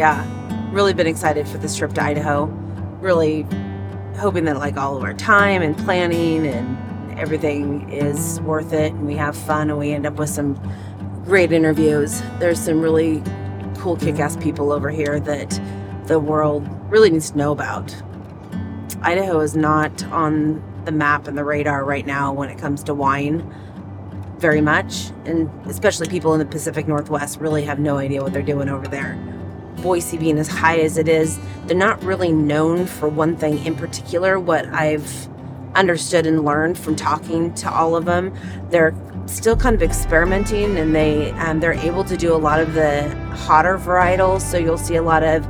Yeah. Really been excited for this trip to Idaho. Really hoping that like all of our time and planning and everything is worth it and we have fun and we end up with some great interviews. There's some really cool kick-ass people over here that the world really needs to know about. Idaho is not on the map and the radar right now when it comes to wine very much and especially people in the Pacific Northwest really have no idea what they're doing over there. Boise being as high as it is, they're not really known for one thing in particular. What I've understood and learned from talking to all of them, they're still kind of experimenting, and they um, they're able to do a lot of the hotter varietals. So you'll see a lot of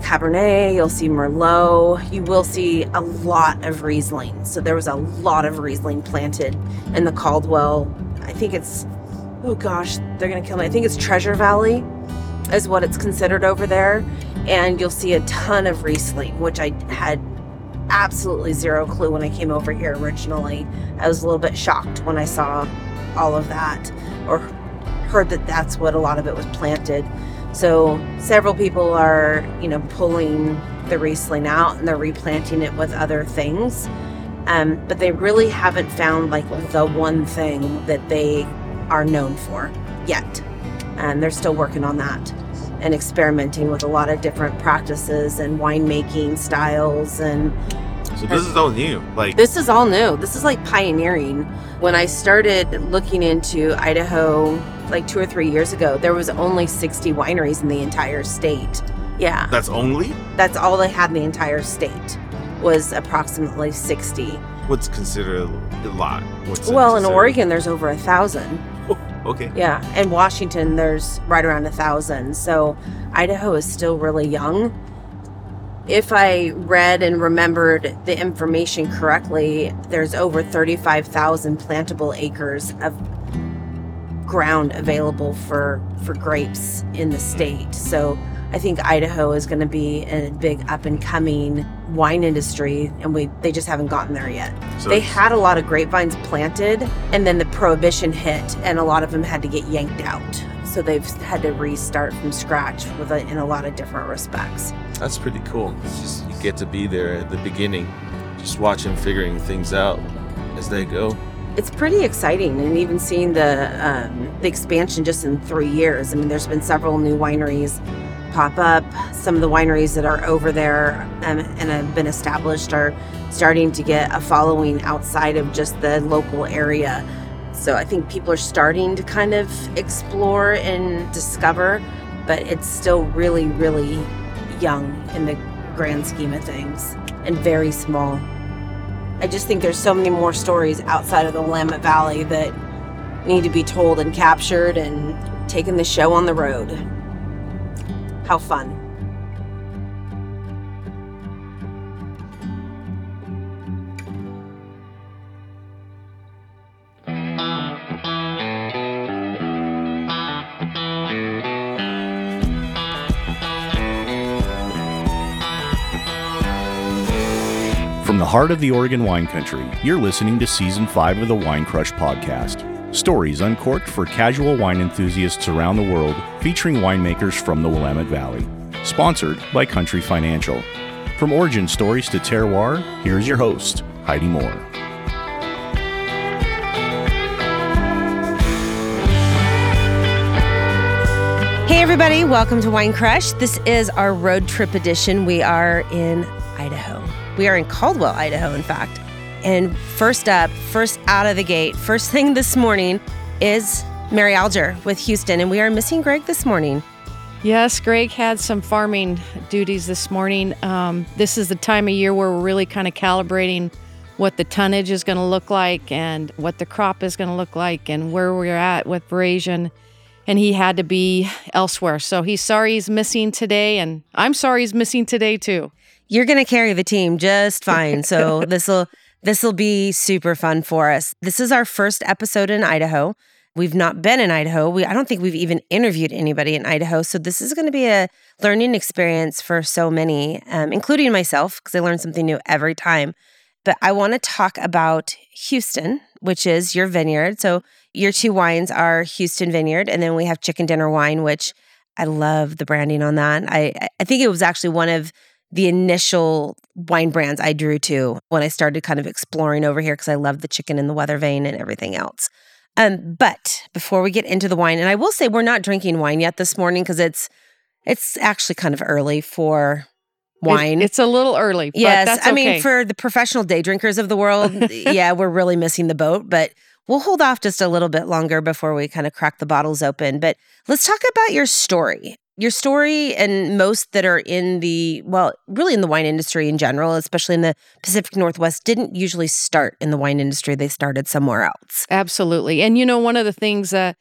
Cabernet, you'll see Merlot, you will see a lot of Riesling. So there was a lot of Riesling planted in the Caldwell. I think it's oh gosh, they're gonna kill me. I think it's Treasure Valley is what it's considered over there. And you'll see a ton of Riesling, which I had absolutely zero clue when I came over here originally. I was a little bit shocked when I saw all of that or heard that that's what a lot of it was planted. So several people are, you know, pulling the Riesling out and they're replanting it with other things. Um, but they really haven't found like the one thing that they are known for yet and they're still working on that and experimenting with a lot of different practices and winemaking styles and so this is all new like this is all new. This is like pioneering. When i started looking into idaho like two or three years ago there was only 60 wineries in the entire state. Yeah. That's only? That's all they had in the entire state was approximately 60 what's considered a lot? What's well in oregon there's over a thousand Okay. Yeah, and Washington there's right around a thousand. So Idaho is still really young. If I read and remembered the information correctly, there's over 35,000 plantable acres of ground available for for grapes in the state. So I think Idaho is going to be a big up and coming wine industry, and we they just haven't gotten there yet. So they had a lot of grapevines planted, and then the prohibition hit, and a lot of them had to get yanked out. So they've had to restart from scratch with a, in a lot of different respects. That's pretty cool. It's just you get to be there at the beginning, just watching, figuring things out as they go it's pretty exciting and even seeing the um, the expansion just in three years i mean there's been several new wineries pop up. Some of the wineries that are over there um, and have been established are starting to get a following outside of just the local area. So I think people are starting to kind of explore and discover, but it's still really, really young in the grand scheme of things and very small. I just think there's so many more stories outside of the Willamette Valley that need to be told and captured and taking the show on the road. How fun. From the heart of the Oregon wine country, you're listening to Season 5 of the Wine Crush podcast. Stories uncorked for casual wine enthusiasts around the world, featuring winemakers from the Willamette Valley. Sponsored by Country Financial. From origin stories to terroir, here's your host, Heidi Moore. Hey, everybody, welcome to Wine Crush. This is our road trip edition. We are in Idaho. We are in Caldwell, Idaho, in fact. And first up, first out of the gate, first thing this morning is Mary Alger with Huston. And we are missing Greg this morning. Yes, Greg had some farming duties this morning. Um, this is the time of year where we're really kind of calibrating what the tonnage is going to look like and what the crop is going to look like and where we're at with veraison. And he had to be elsewhere. So he's sorry he's missing today. And I'm sorry he's missing today too. You're going to carry the team just fine. So this will this will be super fun for us. This is our first episode in Idaho. We've not been in Idaho. We I don't think we've even interviewed anybody in Idaho. So this is going to be a learning experience for so many, um, including myself, because I learn something new every time. But I want to talk about Huston, which is your vineyard. So your two wines are Huston Vineyard, and then we have Chicken Dinner Wine, which I love the branding on that. I I think it was actually one of the initial wine brands I drew to when I started kind of exploring over here because I love the chicken and the weather vane and everything else. Um, but before we get into the wine, and I will say we're not drinking wine yet this morning because it's it's actually kind of early for wine. it's a little early. But yes, I mean for the professional day drinkers of the world, yeah, we're really missing the boat, but we'll hold off just a little bit longer before we kind of crack the bottles open. But let's talk about your story. Your story and most that are in the well, really in the wine industry in general, especially in the Pacific Northwest, didn't usually start in the wine industry. They started somewhere else. Absolutely. And you know, one of the things uh,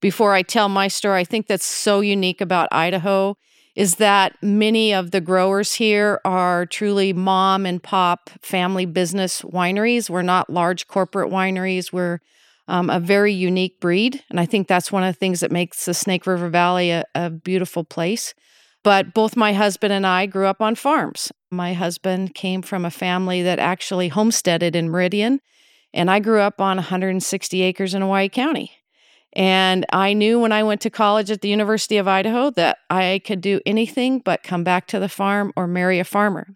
before I tell my story, I think that's so unique about Idaho is that many of the growers here are truly mom and pop family business wineries. We're not large corporate wineries. We're um, a very unique breed. And I think that's one of the things that makes the Snake River Valley a, a beautiful place. But both my husband and I grew up on farms. My husband came from a family that actually homesteaded in Meridian. And I grew up on 160 acres in Owyhee County. And I knew when I went to college at the University of Idaho that I could do anything but come back to the farm or marry a farmer.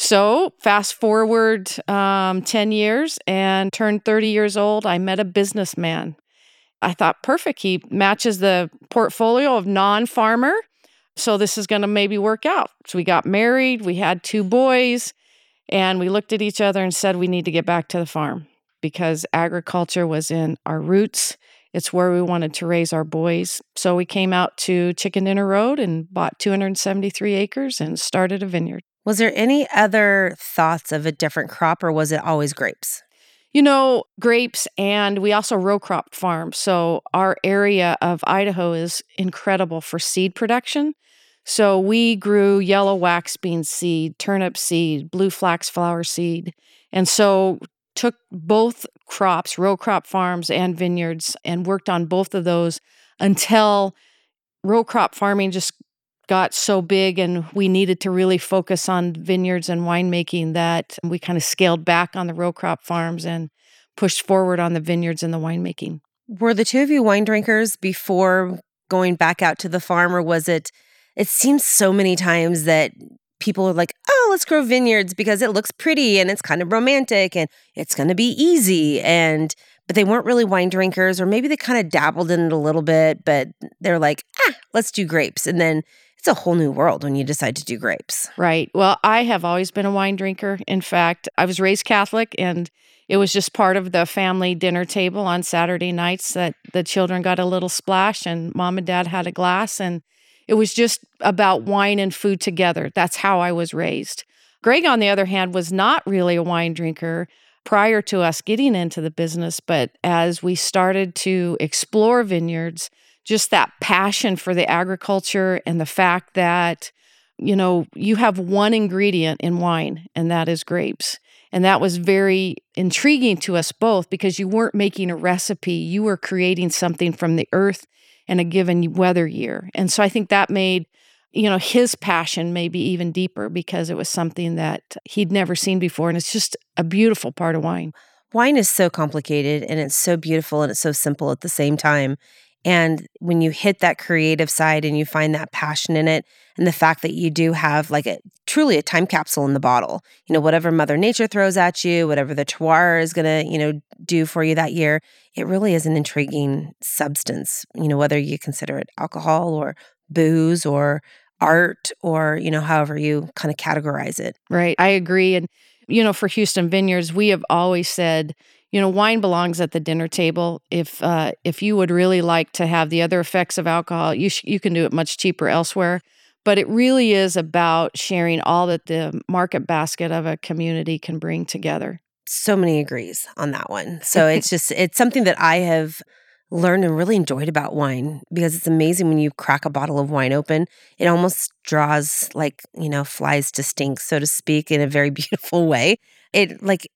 So, fast forward um, 10 years and turned 30 years old, I met a businessman. I thought, perfect. He matches the portfolio of non farmer. So, this is going to maybe work out. So, we got married, we had two boys, and we looked at each other and said, we need to get back to the farm because agriculture was in our roots. It's where we wanted to raise our boys. So we came out to Chicken Dinner Road and bought 273 acres and started a vineyard. Was there any other thoughts of a different crop, or was it always grapes? You know, grapes, and we also row crop farm. So our area of Idaho is incredible for seed production. So we grew yellow wax bean seed, turnip seed, blue flax flower seed. And so took both crops, row crop farms and vineyards, and worked on both of those until row crop farming just got so big and we needed to really focus on vineyards and winemaking that we kind of scaled back on the row crop farms and pushed forward on the vineyards and the winemaking. Were the two of you wine drinkers before going back out to the farm, or was it? It seems so many times that people are like, oh, let's grow vineyards because it looks pretty and it's kind of romantic and it's going to be easy. And, but they weren't really wine drinkers, or maybe they kind of dabbled in it a little bit, but they're like, ah, let's do grapes. And then it's a whole new world when you decide to do grapes. Right. Well, I have always been a wine drinker. In fact, I was raised Catholic and it was just part of the family dinner table on Saturday nights that the children got a little splash and mom and dad had a glass and it was just about wine and food together. That's how I was raised. Greg, on the other hand, was not really a wine drinker prior to us getting into the business, but as we started to explore vineyards, just that passion for the agriculture and the fact that, you know, you have one ingredient in wine, and that is grapes. And that was very intriguing to us both because you weren't making a recipe, you were creating something from the earth in a given weather year. And so I think that made, you know, his passion maybe even deeper because it was something that he'd never seen before. And it's just a beautiful part of wine. Wine is so complicated and it's so beautiful and it's so simple at the same time. And when you hit that creative side and you find that passion in it, and the fact that you do have like a truly a time capsule in the bottle, you know, whatever Mother Nature throws at you, whatever the terroir is going to, you know, do for you that year, it really is an intriguing substance, you know, whether you consider it alcohol or booze or art or, you know, however you kind of categorize it. Right. I agree. And, you know, for Huston Vineyards, we have always said, you know, wine belongs at the dinner table. If uh, if you would really like to have the other effects of alcohol, you sh- you can do it much cheaper elsewhere. But it really is about sharing all that the market basket of a community can bring together. so many agrees on that one. So it's just it's something that I have learned and really enjoyed about wine because it's amazing when you crack a bottle of wine open. It almost draws like, you know, flies to stink, so to speak, in a very beautiful way. It like,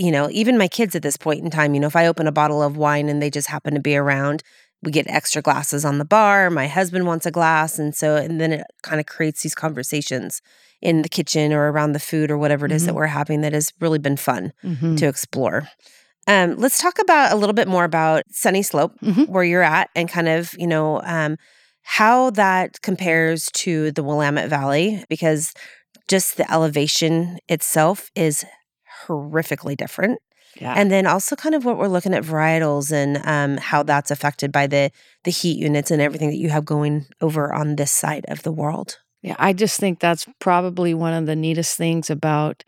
you know, even my kids at this point in time, you know, if I open a bottle of wine and they just happen to be around, we get extra glasses on the bar. My husband wants a glass. And so, and then it kind of creates these conversations in the kitchen or around the food or whatever it is that Mhm. we're having that has really been fun Mhm. to explore. Um, let's talk about a little bit more about Sunny Slope, Mhm. where you're at, and kind of you know um, how that compares to the Willamette Valley, because just the elevation itself is horrifically different. Yeah. And then also kind of what we're looking at varietals and um, how that's affected by the the heat units and everything that you have going over on this side of the world. Yeah, I just think that's probably one of the neatest things about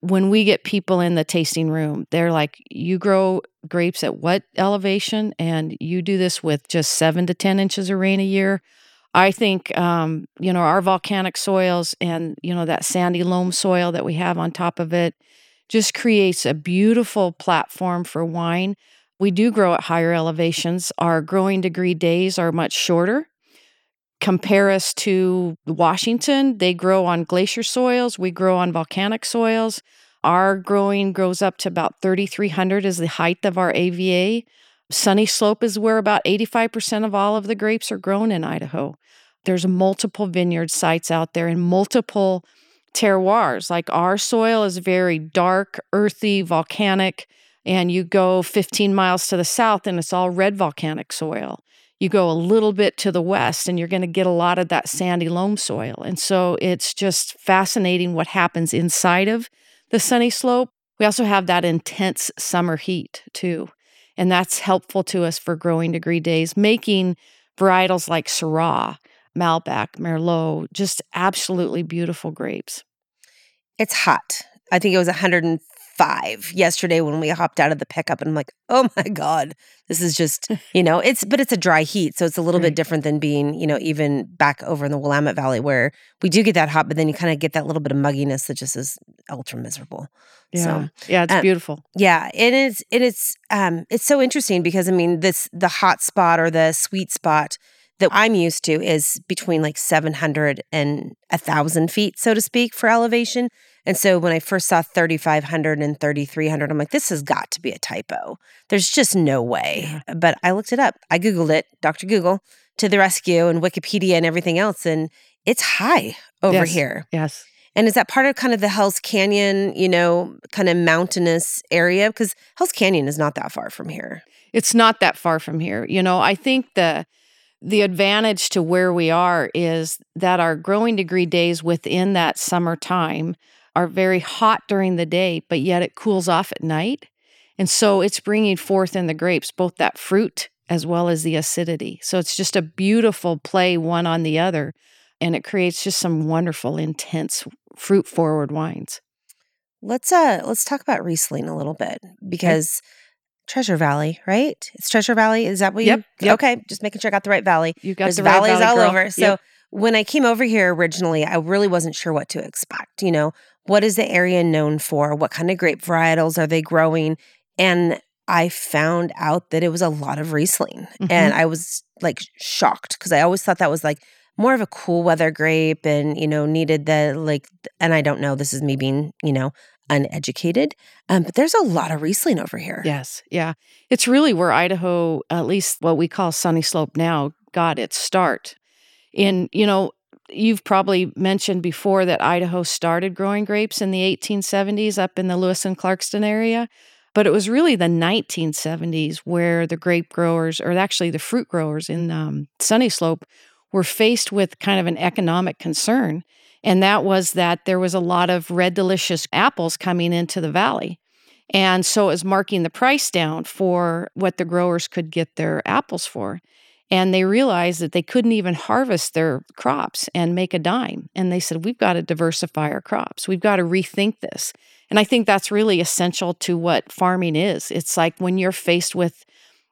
when we get people in the tasting room. They're like, You grow grapes at what elevation? And you do this with just seven to 10 inches of rain a year. I think, um, you know, our volcanic soils and, you know, that sandy loam soil that we have on top of it just creates a beautiful platform for wine. We do grow at higher elevations. Our growing degree days are much shorter compare us to Washington, they grow on glacier soils, we grow on volcanic soils. Our growing grows up to about 3,300 is the height of our AVA. Sunny Slope is where about 85% of all of the grapes are grown in Idaho. There's multiple vineyard sites out there and multiple terroirs. Like our soil is very dark, earthy, volcanic, and you go 15 miles to the south and it's all red volcanic soil you go a little bit to the west and you're going to get a lot of that sandy loam soil. And so it's just fascinating what happens inside of the sunny slope. We also have that intense summer heat too. And that's helpful to us for growing degree days, making varietals like Syrah, Malbec, Merlot, just absolutely beautiful grapes. It's hot. I think it was 105 yesterday when we hopped out of the pickup and I'm like, oh my God, this is just, you know, it's, but it's a dry heat. So it's a little Right. bit different than being, you know, even back over in the Willamette Valley where we do get that hot, but then you kind of get that little bit of mugginess that just is ultra miserable. Yeah. So, yeah, it's uh, beautiful. yeah, it is, it is, um, it's so interesting because I mean, this, the hot spot or the sweet spot that I'm used to is between like 700 and a thousand feet, so to speak, for elevation. And so when I first saw 3,500 and 3,300, I'm like, this has got to be a typo. There's just no way. But I looked it up. I Googled it, Dr. Google to the rescue and Wikipedia and everything else. And it's high over Yes. here. Yes. And is that part of kind of the Hell's Canyon, you know, kind of mountainous area? Because Hell's Canyon is not that far from here. it's not that far from here. You know, I think the the advantage to where we are is that our growing degree days within that summertime are very hot during the day, but yet it cools off at night. And so it's bringing forth in the grapes both that fruit as well as the acidity. So it's just a beautiful play one on the other. And it creates just some wonderful, intense fruit forward wines. Let's uh let's talk about Riesling a little bit because Treasure Valley, right? It's Treasure Valley. Is that what you? Yep, yep. Okay, just making sure I got the right valley. You got There's the right valleys valley, all girl. over. So Yep. when I came over here originally, I really wasn't sure what to expect. You know, what is the area known for? What kind of grape varietals are they growing? And I found out that it was a lot of Riesling, Mhm. and I was like shocked because I always thought that was like more of a cool weather grape, and you know needed the like. And I don't know. This is me being you know uneducated, um, but there's a lot of Riesling over here. Yes. Yeah. It's really where Idaho, at least what we call Sunny Slope now, got its start. In, you know, you've probably mentioned before that Idaho started growing grapes in the 1870s up in the Lewis and Clarkston area. But it was really the 1970s where the grape growers, or actually the fruit growers in um, Sunny Slope, were faced with kind of an economic concern. And that was that there was a lot of red delicious apples coming into the valley. And so it was marking the price down for what the growers could get their apples for. And they realized that they couldn't even harvest their crops and make a dime. And they said, We've got to diversify our crops. We've got to rethink this. And I think that's really essential to what farming is. It's like when you're faced with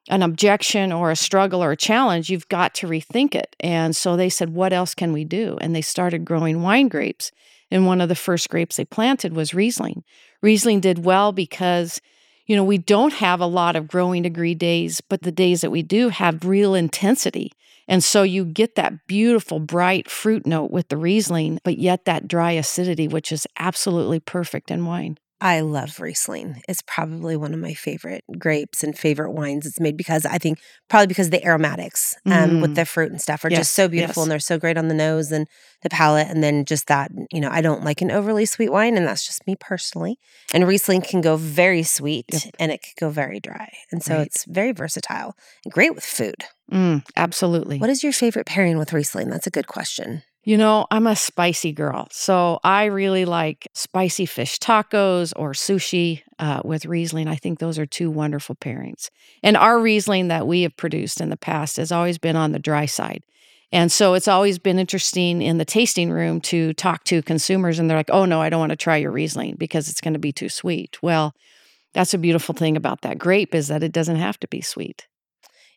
an objection or a struggle or a challenge, you've got to rethink it. And so they said, What else can we do? And they started growing wine grapes. And one of the first grapes they planted was Riesling. Riesling did well because, you know, we don't have a lot of growing degree days, but the days that we do have real intensity. And so you get that beautiful, bright fruit note with the Riesling, but yet that dry acidity, which is absolutely perfect in wine. I love Riesling. It's probably one of my favorite grapes and favorite wines it's made because I think probably because the aromatics um, with Mm. the fruit and stuff are Yes, just so beautiful yes. and they're so great on the nose and the palate. And then just that, you know, I don't like an overly sweet wine and that's just me personally. And Riesling can go very sweet Yep. and it can go very dry. And so Right. it's very versatile and great with food. Mm, absolutely. What is your favorite pairing with Riesling? That's a good question. You know, I'm a spicy girl. So I really like spicy fish tacos or sushi uh, with Riesling. I think those are two wonderful pairings. And our Riesling that we have produced in the past has always been on the dry side. And so it's always been interesting in the tasting room to talk to consumers, and they're like, oh, no, I don't want to try your Riesling because it's going to be too sweet. Well, that's a beautiful thing about that grape is that it doesn't have to be sweet.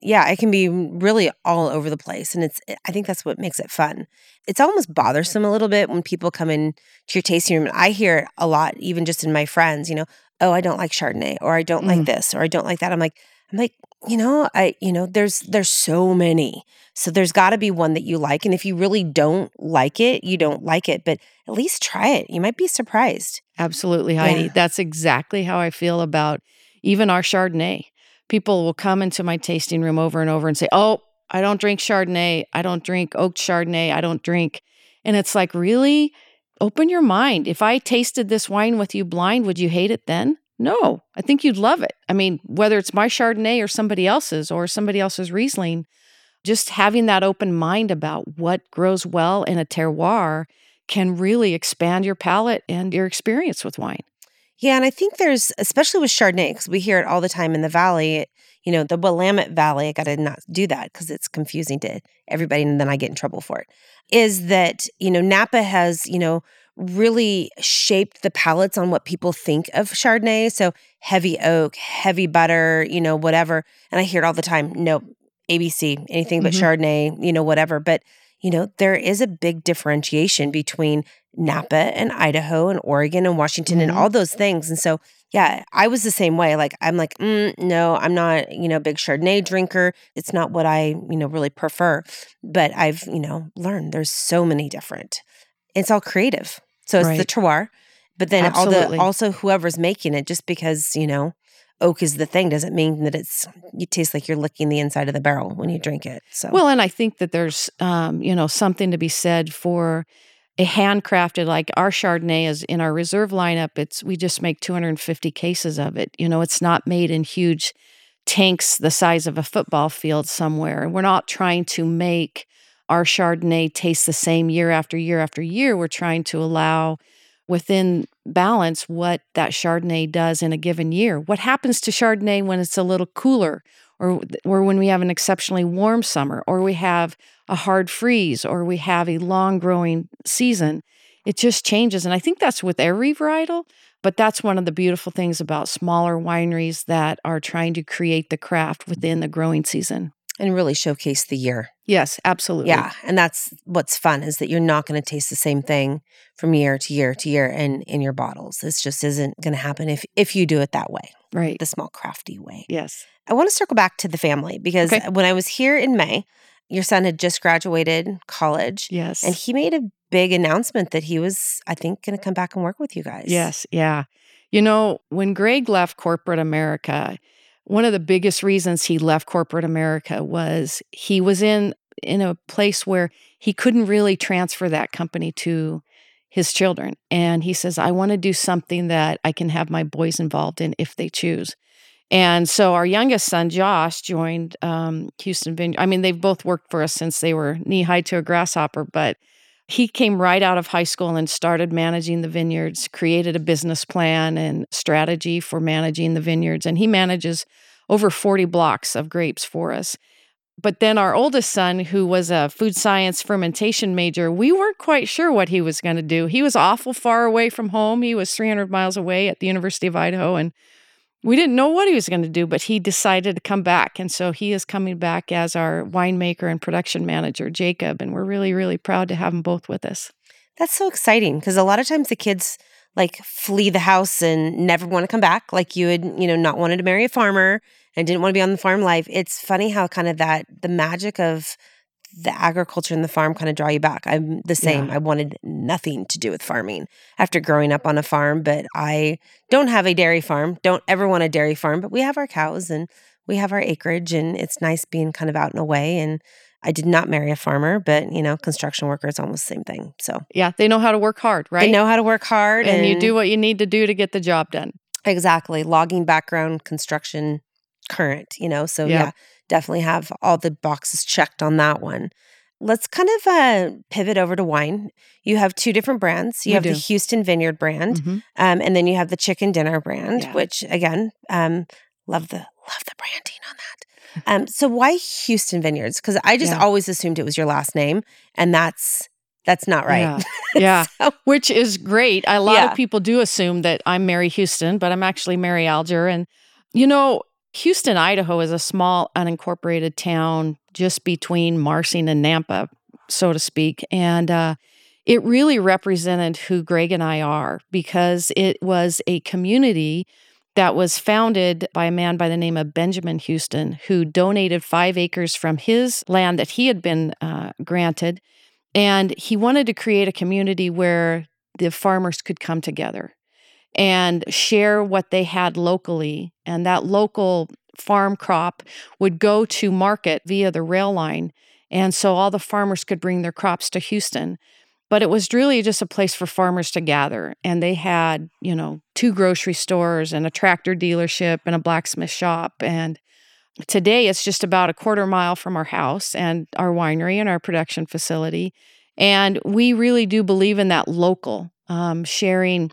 Yeah, it can be really all over the place. And it's, I think that's what makes it fun. It's almost bothersome a little bit when people come in to your tasting room. And I hear it a lot, even just in my friends, you know, oh, I don't like Chardonnay or I don't like Mm. this or I don't like that. I'm like, I'm like, you know, I, you know, there's, there's so many. So there's got to be one that you like. And if you really don't like it, you don't like it, but at least try it. You might be surprised. Absolutely, Heidi. Yeah. That's exactly how I feel about even our Chardonnay. People will come into my tasting room over and over and say, Oh, I don't drink Chardonnay. I don't drink oak Chardonnay. I don't drink. And it's like, really? Open your mind. If I tasted this wine with you blind, would you hate it then? No, I think you'd love it. I mean, whether it's my Chardonnay or somebody else's or somebody else's Riesling, just having that open mind about what grows well in a terroir can really expand your palate and your experience with wine. Yeah, and I think there's, especially with Chardonnay, because we hear it all the time in the valley. You know, the Willamette Valley. I got to not do that because it's confusing to everybody, and then I get in trouble for it. Is that you know Napa has you know really shaped the palates on what people think of Chardonnay. So heavy oak, heavy butter, you know, whatever. And I hear it all the time. No, ABC, anything but Mhm. Chardonnay, you know, whatever. But you know, there is a big differentiation between Napa and Idaho and Oregon and Washington and Mhm. all those things. And so, yeah, I was the same way. Like, I'm like, mm, no, I'm not, you know, a big Chardonnay drinker. It's not what I, you know, really prefer. But I've, you know, learned there's so many different. It's all creative. So it's the Right. terroir, but then Absolutely. all the also whoever's making it, just because you know oak is the thing doesn't mean that it's you taste like you're licking the inside of the barrel when you drink it. So Well, and I think that there's, um, you know, something to be said for a handcrafted like our Chardonnay is in our reserve lineup. It's we just make 250 cases of it. You know, it's not made in huge tanks the size of a football field somewhere. And we're not trying to make our Chardonnay taste the same year after year after year. We're trying to allow within balance what that Chardonnay does in a given year. What happens to Chardonnay when it's a little cooler or or when we have an exceptionally warm summer or we have a hard freeze or we have a long growing season? It just changes and I think that's with every varietal, but that's one of the beautiful things about smaller wineries that are trying to create the craft mm-hmm. within the growing season. And really showcase the year. Yes, absolutely. Yeah, and that's what's fun is that you're not going to taste the same thing from year to year to year in in your bottles. This just isn't going to happen if if you do it that way, Right. the small crafty way. Yes. I want to circle back to the family because Okay. when I was here in May, your son had just graduated college Yes. and he made a big announcement that he was I think going to come back and work with you guys. Yes, yeah. You know, when Greg left corporate America, one of the biggest reasons he left corporate America was he was in in a place where he couldn't really transfer that company to his children. And he says, I want to do something that I can have my boys involved in if they choose. And so our youngest son, Josh, joined um, Huston Vineyard. I mean, they've both worked for us since they were knee high to a grasshopper, but he came right out of high school and started managing the vineyards, created a business plan and strategy for managing the vineyards. And he manages over 40 blocks of grapes for us. But then our oldest son, who was a food science fermentation major, we weren't quite sure what he was going to do. He was awful far away from home. He was 300 miles away at the University of Idaho. And we didn't know what he was going to do, but he decided to come back. And so he is coming back as our winemaker and production manager, Jacob. And we're really, really proud to have them both with us. That's so exciting because a lot of times the kids like flee the house and never want to come back. Like you had, you know, not wanted to marry a farmer and didn't want to be on the farm life. It's funny how kind of that the magic of the agriculture and the farm kind of draw you back. I'm the same. Yeah. I wanted nothing to do with farming after growing up on a farm, but I don't have a dairy farm. Don't ever want a dairy farm, but we have our cows and we have our acreage and it's nice being kind of out and away and I did not marry a farmer, but you know, construction worker is almost the same thing. So Yeah, they know how to work hard, right? they know how to work hard and you do what you need to do to get the job done. Exactly. Logging background, construction, current, you know. So Yeah. yeah, definitely have all the boxes checked on that one. Let's kind of uh, pivot over to wine. You have two different brands. You We have do. the Huston Vineyard brand, Mhm. um, and then you have the Chicken Dinner brand, Yeah. which again, um, love the love the branding on that. Um, so why Huston Vineyards? Because I just Yeah. always assumed it was your last name, and that's that's not right. Yeah. Yeah. So- Which is great. A lot Yeah. of people do assume that I'm Mary Huston, but I'm actually Mary Alger. And, you know, Huston, Idaho is a small, unincorporated town just between Marsing and Nampa, so to speak. And uh, it really represented who Greg and I are because it was a community that was founded by a man by the name of Benjamin Huston, who donated five acres from his land that he had been uh, granted. And he wanted to create a community where the farmers could come together and share what they had locally. And that local farm crop would go to market via the rail line. And so all the farmers could bring their crops to Huston. But it was really just a place for farmers to gather. And they had, you know, two grocery stores and a tractor dealership and a blacksmith shop. And today it's just about a quarter mile from our house and our winery and our production facility. And we really do believe in that local, um, sharing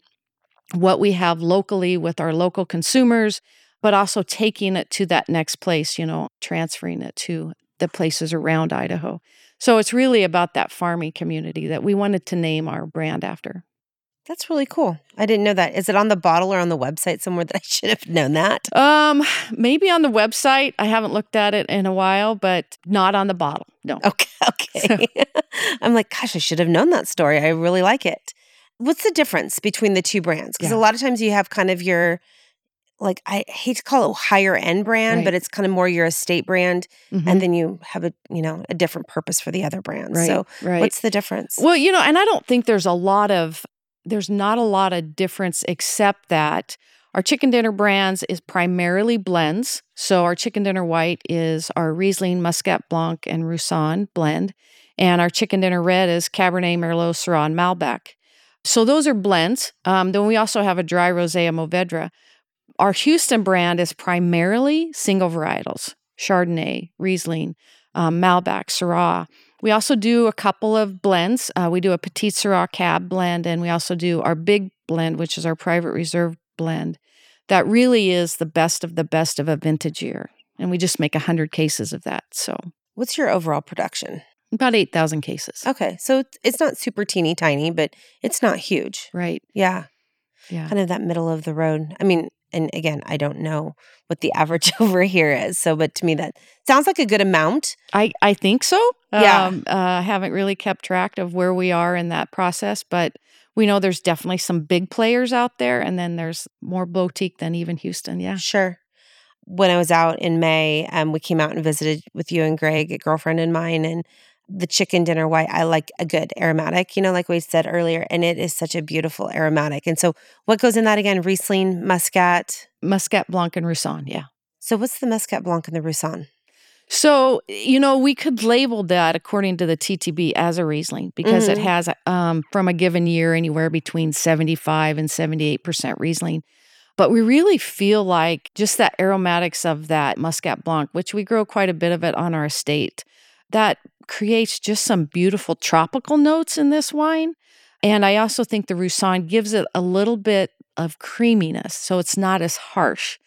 what we have locally with our local consumers, but also taking it to that next place, you know, transferring it to the places around Idaho. So it's really about that farming community that we wanted to name our brand after. That's really cool. I didn't know that. Is it on the bottle or on the website somewhere that I should have known that? Um, maybe on the website. I haven't looked at it in a while, but not on the bottle. No. Okay, okay. I'm like, gosh, I should have known that story. I really like it. What's the difference between the two brands? Because Yeah. a lot of times you have kind of your, like, I hate to call it higher end brand, but it's kind of more your estate brand, Mhm. and then you have a, you know, a different purpose for the other brands. right, So, right. what's the difference? Well, you know, and I don't think there's a lot of there's not a lot of difference except that our chicken dinner brands is primarily blends. So our chicken dinner white is our Riesling, Muscat Blanc, and Roussanne blend, and our chicken dinner red is Cabernet, Merlot, Syrah, and Malbec. So those are blends. Um, then we also have a dry rosé, a Mourvedre. Our Huston brand is primarily single varietals: Chardonnay, Riesling, um, Malbec, Syrah. We also do a couple of blends. Uh, we do a Petit Syrah Cab blend, and we also do our big blend, which is our private reserve blend. That really is the best of the best of a vintage year. And we just make 100 cases of that. So What's your overall production? About 8,000 cases. Okay, so it's- not super teeny tiny, but it's not huge. Right. Yeah, Yeah. kind of that middle of the road. I mean, and again, I don't know what the average over here is. So, but to me, that sounds like a good amount. I, I think so. Yeah. Um, uh, I haven't really kept track of where we are in that process, but we know there's definitely some big players out there, and then there's more boutique than even Huston. Yeah. Sure. When I was out in May, um, we came out and visited with you and Greg, a girlfriend and mine, and the chicken dinner white. I like a good aromatic, you know, like we said earlier, and it is such a beautiful aromatic. And so, what goes in that again? Riesling, Muscat. Muscat Blanc and Roussanne, Yeah. So, what's the Muscat Blanc and the Roussanne? So, you know, we could label that according to the TTB as a Riesling because it Mhm. has um, from a given year anywhere between 75 and 78% Riesling. But we really feel like just that aromatics of that Muscat Blanc, which we grow quite a bit of it on our estate, that creates just some beautiful tropical notes in this wine. And I also think the Roussanne gives it a little bit of creaminess. So it's not as harsh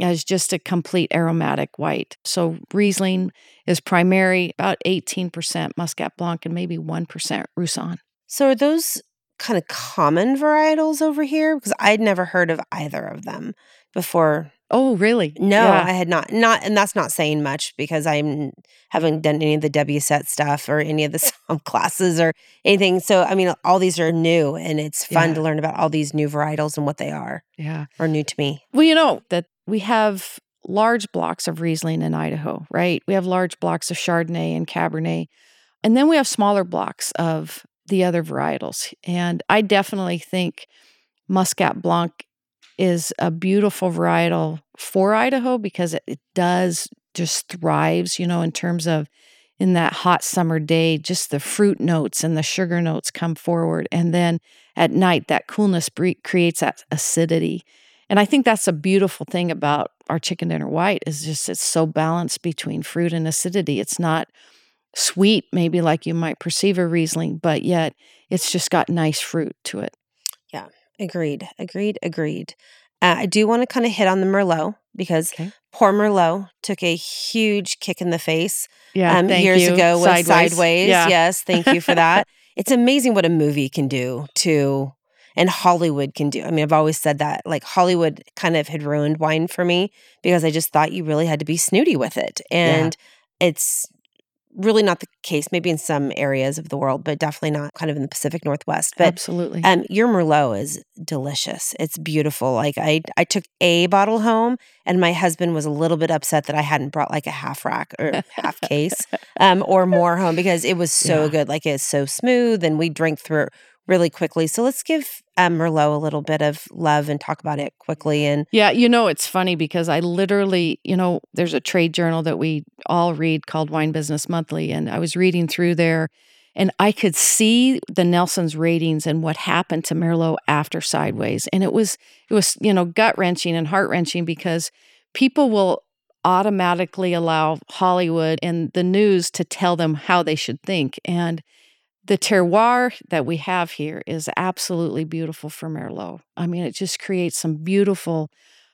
as just a complete aromatic white. So Riesling is primary, about 18% Muscat Blanc, and maybe 1% Roussanne. So, are those kind of common varietals over here? Because I'd never heard of either of them before. Oh, really? No, Yeah. I had not. Not, and that's not saying much because I'm haven't done any of the W set stuff or any of the classes or anything. So, I mean, all these are new, and it's fun Yeah. to learn about all these new varietals and what they are, yeah. or new to me. Well, you know that we have large blocks of Riesling in Idaho, right? We have large blocks of Chardonnay and Cabernet. and then we have smaller blocks of the other varietals. And I definitely think Muscat Blanc is a beautiful varietal for Idaho because it, does just thrives, you know, in terms of in that hot summer day, just the fruit notes and the sugar notes come forward. And then at night, that coolness bre- creates that acidity. And I think that's a beautiful thing about our chicken dinner white is just it's so balanced between fruit and acidity. It's not sweet, maybe like you might perceive a Riesling, but yet it's just got nice fruit to it. Yeah, agreed. Agreed. Agreed. Uh, I do want to kind of hit on the Merlot because Okay. poor Merlot took a huge kick in the face Yeah, um, years you. ago with Sideways. Yeah. Yes, thank you for that. it's amazing what a movie can do to, and Hollywood can do. I mean, I've always said that. Like Hollywood kind of had ruined wine for me because I just thought you really had to be snooty with it, and it's really not the case. Maybe in some areas of the world, but definitely not kind of in the Pacific Northwest. But Absolutely. um, your Merlot is delicious. It's beautiful. Like I, I took a bottle home, and my husband was a little bit upset that I hadn't brought like a half rack or half case, um, or more home because it was so Yeah. good. Like it's so smooth, and we drank through really quickly. So let's give um, Merlot a little bit of love and talk about it quickly. And Yeah, you know, it's funny because I literally, you know, there's a trade journal that we all read called Wine Business Monthly. And I was reading through there and I could see the Nielsen's ratings and what happened to Merlot after Sideways. And it was, it was, you know, gut wrenching and heart wrenching because people will automatically allow Hollywood and the news to tell them how they should think. And the terroir that we have here is absolutely beautiful for Merlot. I mean, it just creates some beautiful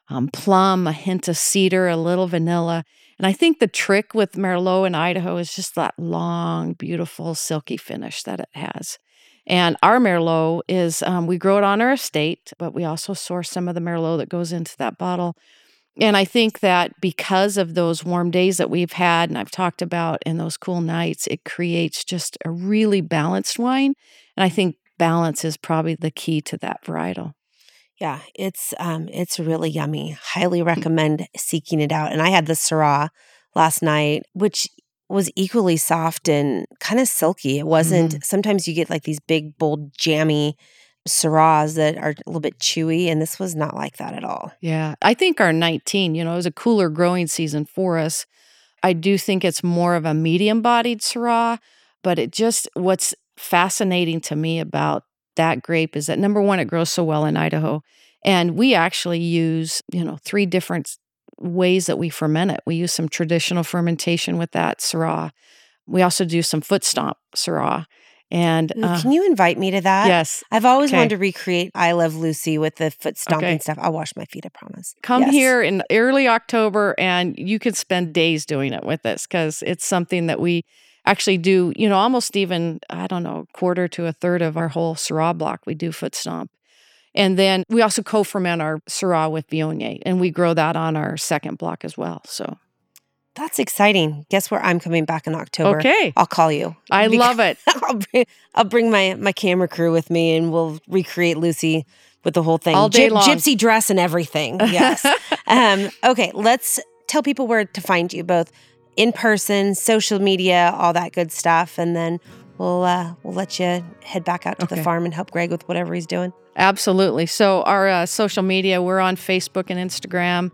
um, plum, a hint of cedar, a little vanilla. And I think the trick with Merlot in Idaho is just that long, beautiful, silky finish that it has. And our Merlot is, um, we grow it on our estate, but we also source some of the Merlot that goes into that bottle. And I think that because of those warm days that we've had, and I've talked about, and those cool nights, it creates just a really balanced wine. And I think balance is probably the key to that varietal. yeah, it's um, it's really yummy. Highly recommend seeking it out. And I had the Syrah last night, which was equally soft and kind of silky. It wasn't. Sometimes you get like these big, bold, jammy Syrahs that are a little bit chewy, and this was not like that at all. Yeah. I think our 19, you know, it was a cooler growing season for us. I do think it's more of a medium bodied Syrah, but it just, what's fascinating to me about that grape is that number one, it grows so well in Idaho. And we actually use, you know, three different ways that we ferment it. We use some traditional fermentation with that Syrah. We also do some foot stomp Syrah. And uh, Can you invite me to that? yes, I've always Okay. wanted to recreate I Love Lucy with the foot stomping Okay. stuff. I'll wash my feet, I promise. come Yes. here in early October and you could spend days doing it with us because it's something that we actually do, you know, almost even, I don't know, quarter to a third of our whole Syrah block, we do foot stomp. And then we also co ferment our Syrah with Viognier and we grow that on our second block as well. So, That's exciting. Guess where I'm coming back in October? okay. I'll call you. I love it. I'll bring, I'll bring my, my camera crew with me and we'll recreate Lucy with the whole thing. All day Gyp- long. Gypsy dress and everything. Yes. um, okay, let's tell people where to find you, both in person, social media, all that good stuff. And then we'll, uh, we'll let you head back out to the farm and help Greg with whatever he's doing. Absolutely. So, our uh, social media, we're on Facebook and Instagram,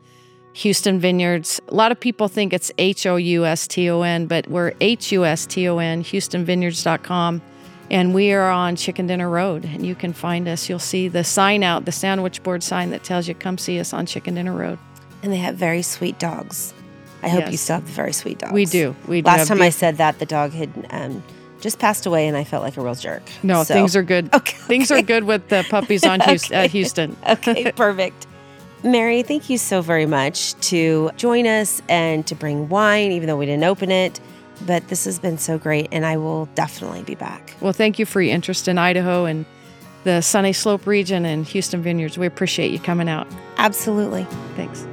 Huston Vineyards. A lot of people think it's H O U S T O N, but we're H U S T O N, HustonVineyards.com. And we are on Chicken Dinner Road, and you can find us. You'll see the sign out, the sandwich board sign that tells you, come see us on Chicken Dinner Road. And they have very sweet dogs. I hope you still have the very sweet dogs. We do. We do Last time I said that, the dog had um, just passed away, and I felt like a real jerk. No, So- things are good. Okay. Things are good with the puppies on Huston, Okay. at Huston. okay, perfect. Mary, thank you so very much to join us and to bring wine, even though we didn't open it. But this has been so great, and I will definitely be back. Well, thank you for your interest in Idaho and the Sunny Slope region and Huston Vineyards. We appreciate you coming out. Absolutely. Thanks.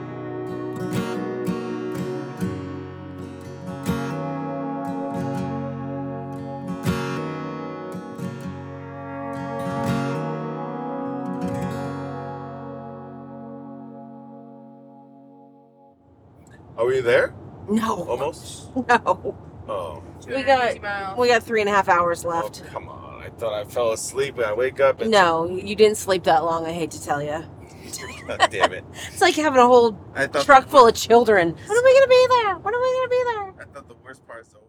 There? No, Almost? no. Oh. We got we got three and a half hours oh, left. Oh, come on. I thought I fell asleep and I wake up and No, you didn't sleep that long. I hate to tell you. God damn it. It's like having a whole I thought truck full of children. When are we gonna be there? When are we gonna be there? I thought the worst part's over.